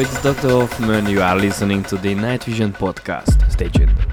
It's Dr. Hoffman. You are listening to the Night Vision podcast. Stay tuned.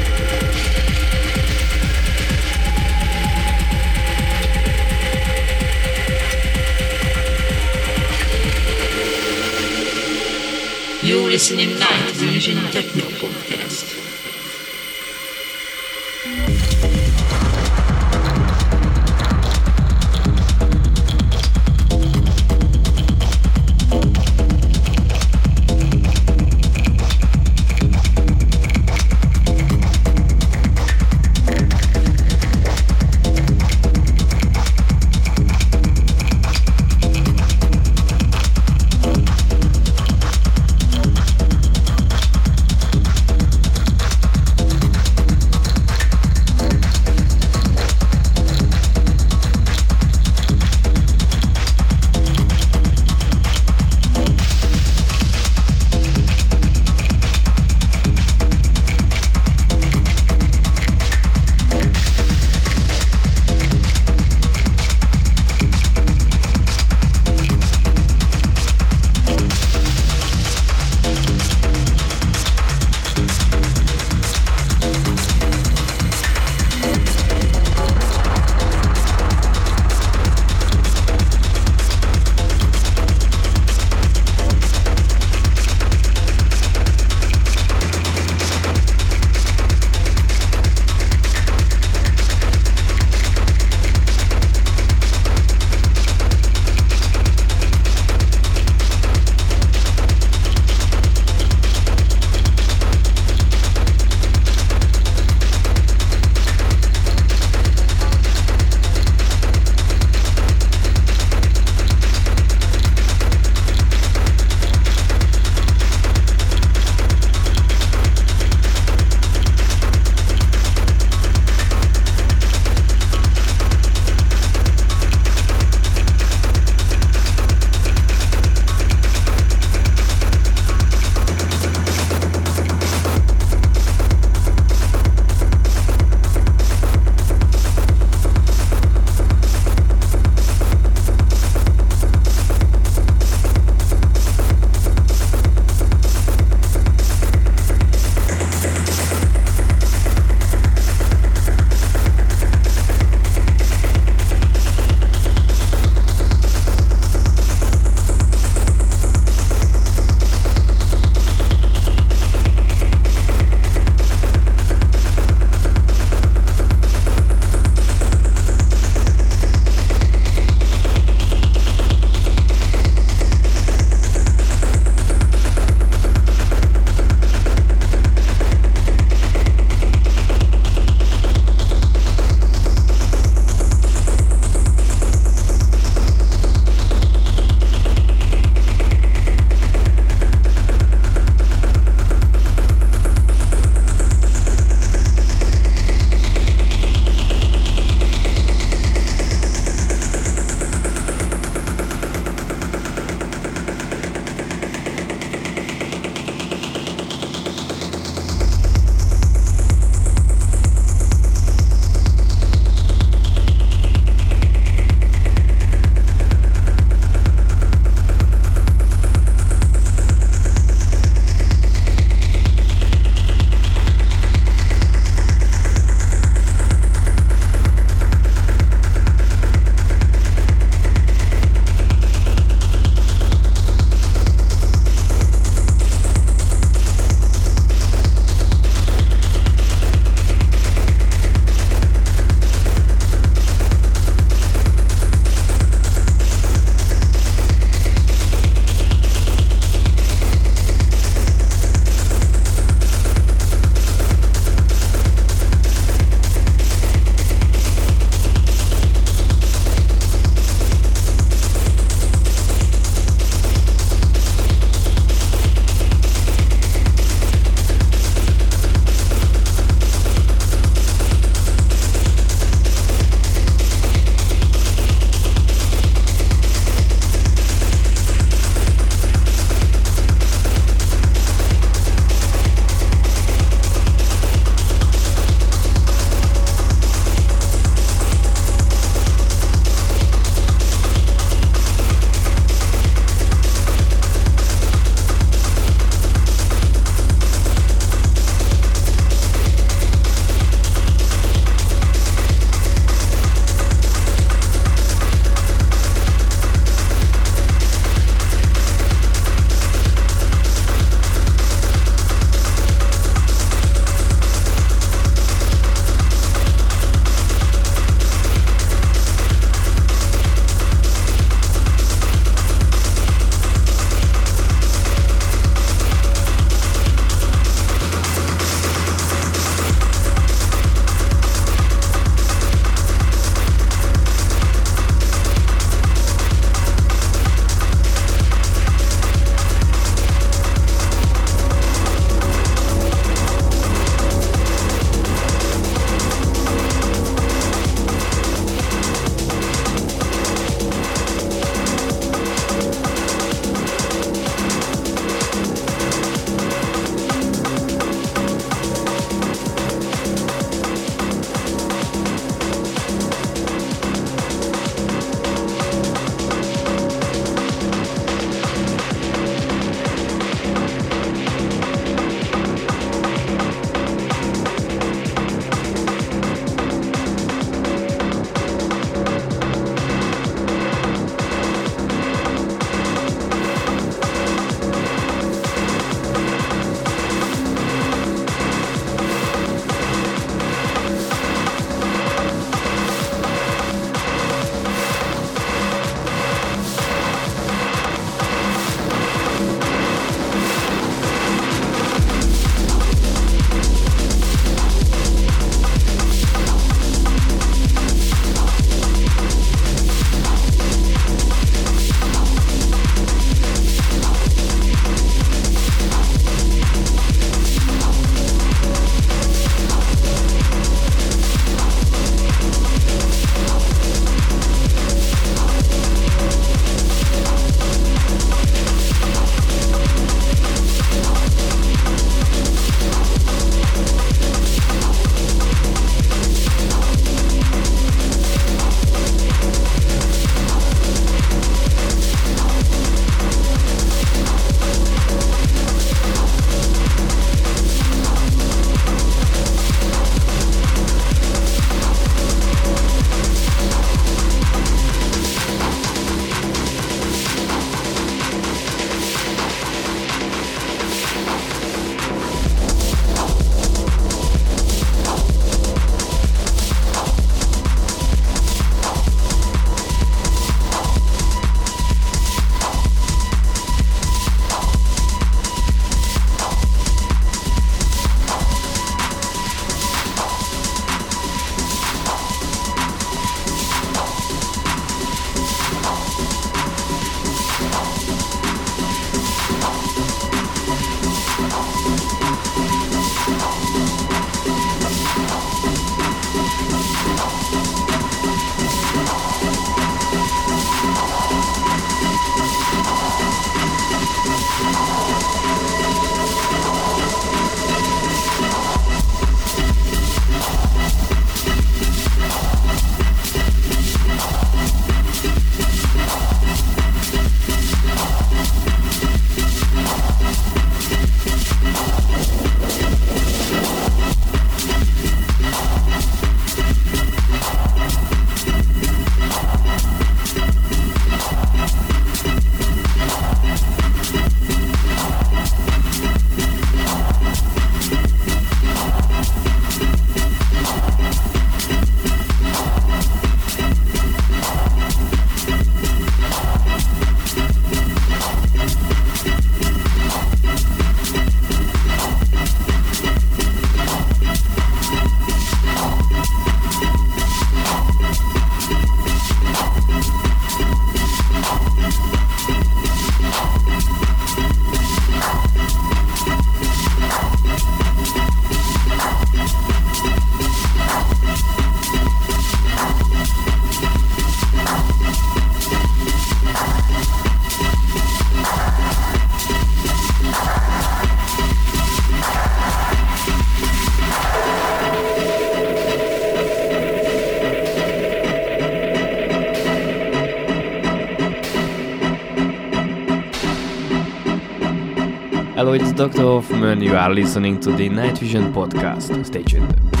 It's Dr. Hoffman. You are listening to the Night Vision podcast. Stay tuned.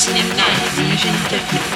Vision Techno Podcast.